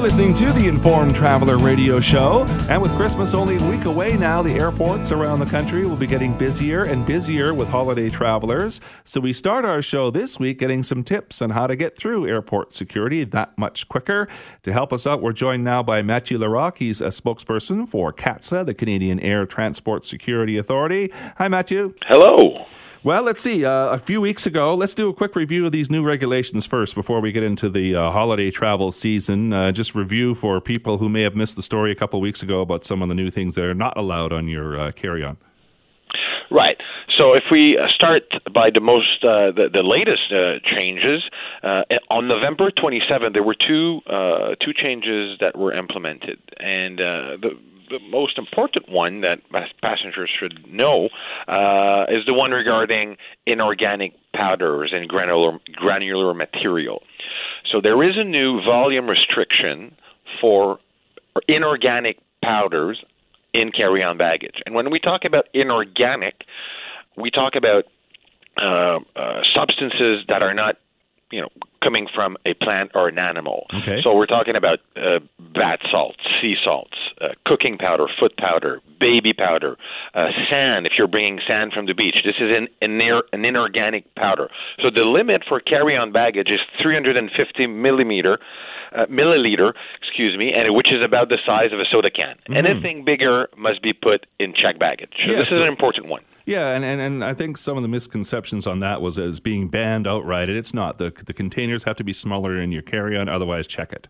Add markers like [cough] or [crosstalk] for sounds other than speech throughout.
You're listening to the Informed Traveler radio show. And with Christmas only a week away now, the airports around the country will be getting busier and busier with holiday travelers. So we start our show this week getting some tips on how to get through airport security that much quicker. To help us out, we're joined now by Mathieu Larocque. He's a spokesperson for CATSA, the Canadian Air Transport Security Authority. Hi, Matthew. Hello. Well, let's see. Uh, a few weeks ago, let's do a quick review of these new regulations first before we get into the uh, holiday travel season. Uh, just review for people who may have missed the story a couple weeks ago about some of the new things that are not allowed on your uh, carry on. Right. So if we uh, start by the most uh, the, the latest uh, changes uh, on November 27, there were two uh, two changes that were implemented, and uh, the most important one that passengers should know uh, is the one regarding inorganic powders and granular granular material. So there is a new volume restriction for inorganic powders in carry-on baggage. And when we talk about inorganic, we talk about uh, uh, substances that are not, you know, coming from a plant or an animal. Okay. So we're talking about uh, bath salts, sea salts, uh, cooking powder, foot powder, baby powder, uh, sand. If you're bringing sand from the beach, this is an, an, an inorganic powder. So the limit for carry-on baggage is 350 millimeter. Uh, milliliter, excuse me, and which is about the size of a soda can. Mm. Anything bigger must be put in check baggage. So this is an important one. Yeah, and, and, and I think some of the misconceptions on that was as being banned outright, and it's not. The, the containers have to be smaller in your carry on, otherwise, check it.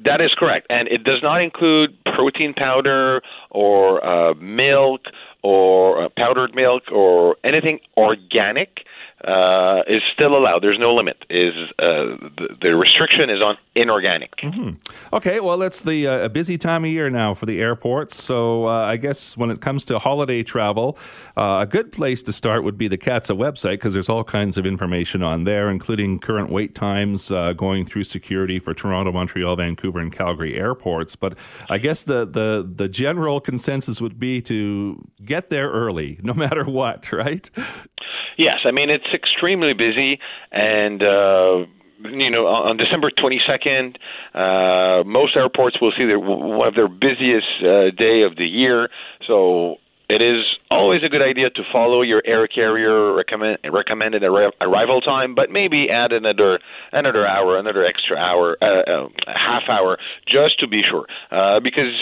That is correct. And it does not include protein powder or uh, milk or uh, powdered milk or anything organic uh, is still allowed. There's no limit. Is uh, the, restriction is on inorganic. Mm-hmm. Okay, well, it's the uh, a busy time of year now for the airports. So uh, I guess when it comes to holiday travel, uh, a good place to start would be the CATSA website because there's all kinds of information on there, including current wait times, uh, going through security for Toronto, Montreal, Vancouver, and Calgary airports. But I guess the the the general consensus would be to get there early, [laughs] no matter what, right? Yes, I mean it's extremely busy, and uh, you know on December 22nd, uh, most airports will see their one of their busiest uh, day of the year. So it is always a good idea to follow your air carrier recommend, recommended arrival time, but maybe add another another hour, another extra hour, uh, uh, half hour, just to be sure, uh, because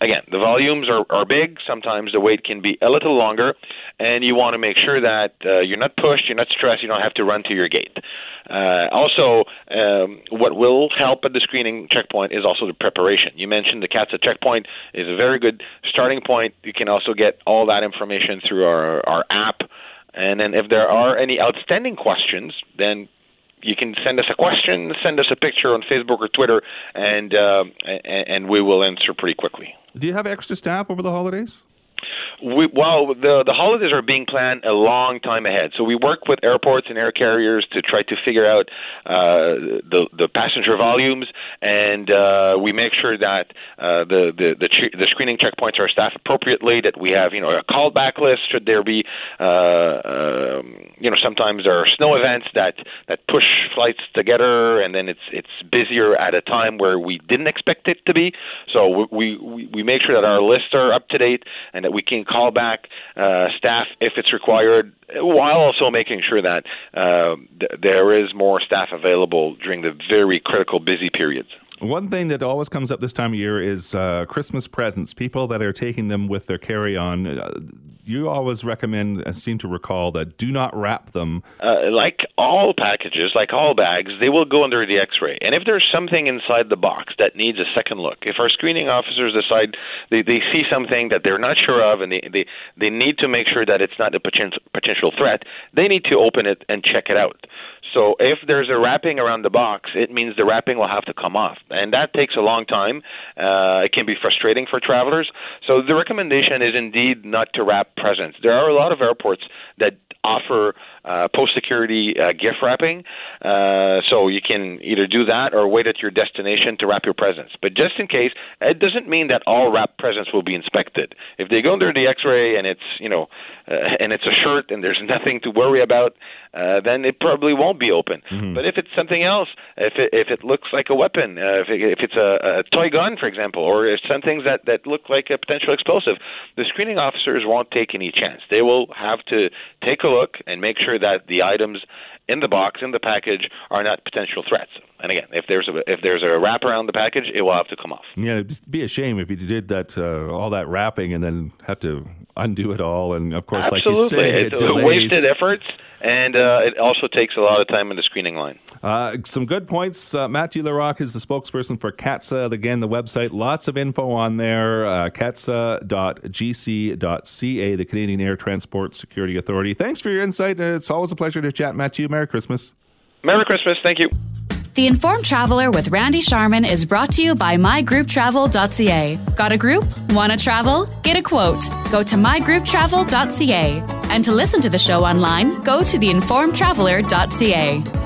again, the volumes are, are big. Sometimes the wait can be a little longer, and you want to make sure that uh, you're not pushed, you're not stressed, you don't have to run to your gate. Uh, also, um, what will help at the screening checkpoint is also the preparation. You mentioned the CATSA checkpoint is a very good starting point. You can also get all that information through our, our app. And then if there are any outstanding questions, then you can send us a question, send us a picture on Facebook or Twitter, and uh, and we will answer pretty quickly. Do you have extra staff over the holidays? We, well, the the holidays are being planned a long time ahead. So we work with airports and air carriers to try to figure out uh, the the passenger volumes, and uh, we make sure that uh, the the the, the screening checkpoints are staffed appropriately. That we have you know a callback list should there be uh, um, you know sometimes there are snow events that that push flights together, and then it's it's busier at a time where we didn't expect it to be. So we we we make sure that our lists are up to date and that we can call back uh, staff if it's required, while also making sure that uh, th- there is more staff available during the very critical busy periods. One thing that always comes up this time of year is uh, Christmas presents. People that are taking them with their carry on. Uh, you always recommend, I seem to recall, that do not wrap them. Uh, like all packages, like all bags, they will go under the x ray. And if there's something inside the box that needs a second look, if our screening officers decide they, they see something that they're not sure of and they, they, they need to make sure that it's not a potential threat, they need to open it and check it out. So if there's a wrapping around the box, it means the wrapping will have to come off, and that takes a long time. Uh, it can be frustrating for travelers. So the recommendation is indeed not to wrap presents. There are a lot of airports that offer uh, post security uh, gift wrapping. Uh, so you can either do that or wait at your destination to wrap your presents. But just in case, it doesn't mean that all wrapped presents will be inspected. If they go under the X-ray and it's you know uh, and it's a shirt and there's [laughs] nothing to worry about, uh, then it probably won't be open. Mm-hmm. But if it's something else, if it, if it looks like a weapon, uh, if, it, if it's a, a toy gun, for example, or if some things that that look like a potential explosive, the screening officers won't take any chance. They will have to take a look and make sure that the items in the box in the package are not potential threats. And again, if there's a if there's a wrap around the package, it will have to come off. Yeah, it'd be a shame if you did that uh, all that wrapping and then have to undo it all. And of course, Absolutely. like you say, it it's wasted efforts and uh, it also takes a lot of time in the screening line. Uh, some good points. Uh, Mathieu Larocque is the spokesperson for CATSA. Again, the website, lots of info on there. Uh, CATSA.gc.ca, the Canadian Air Transport Security Authority. Thanks for your insight. It's always a pleasure to chat, Matthew. Merry Christmas. Merry Christmas. Thank you. The Informed Traveler with Randy Sharman is brought to you by mygrouptravel.ca. Got a group? Want to travel? Get a quote. Go to mygrouptravel.ca. And to listen to the show online, go to theinformedtraveler.ca.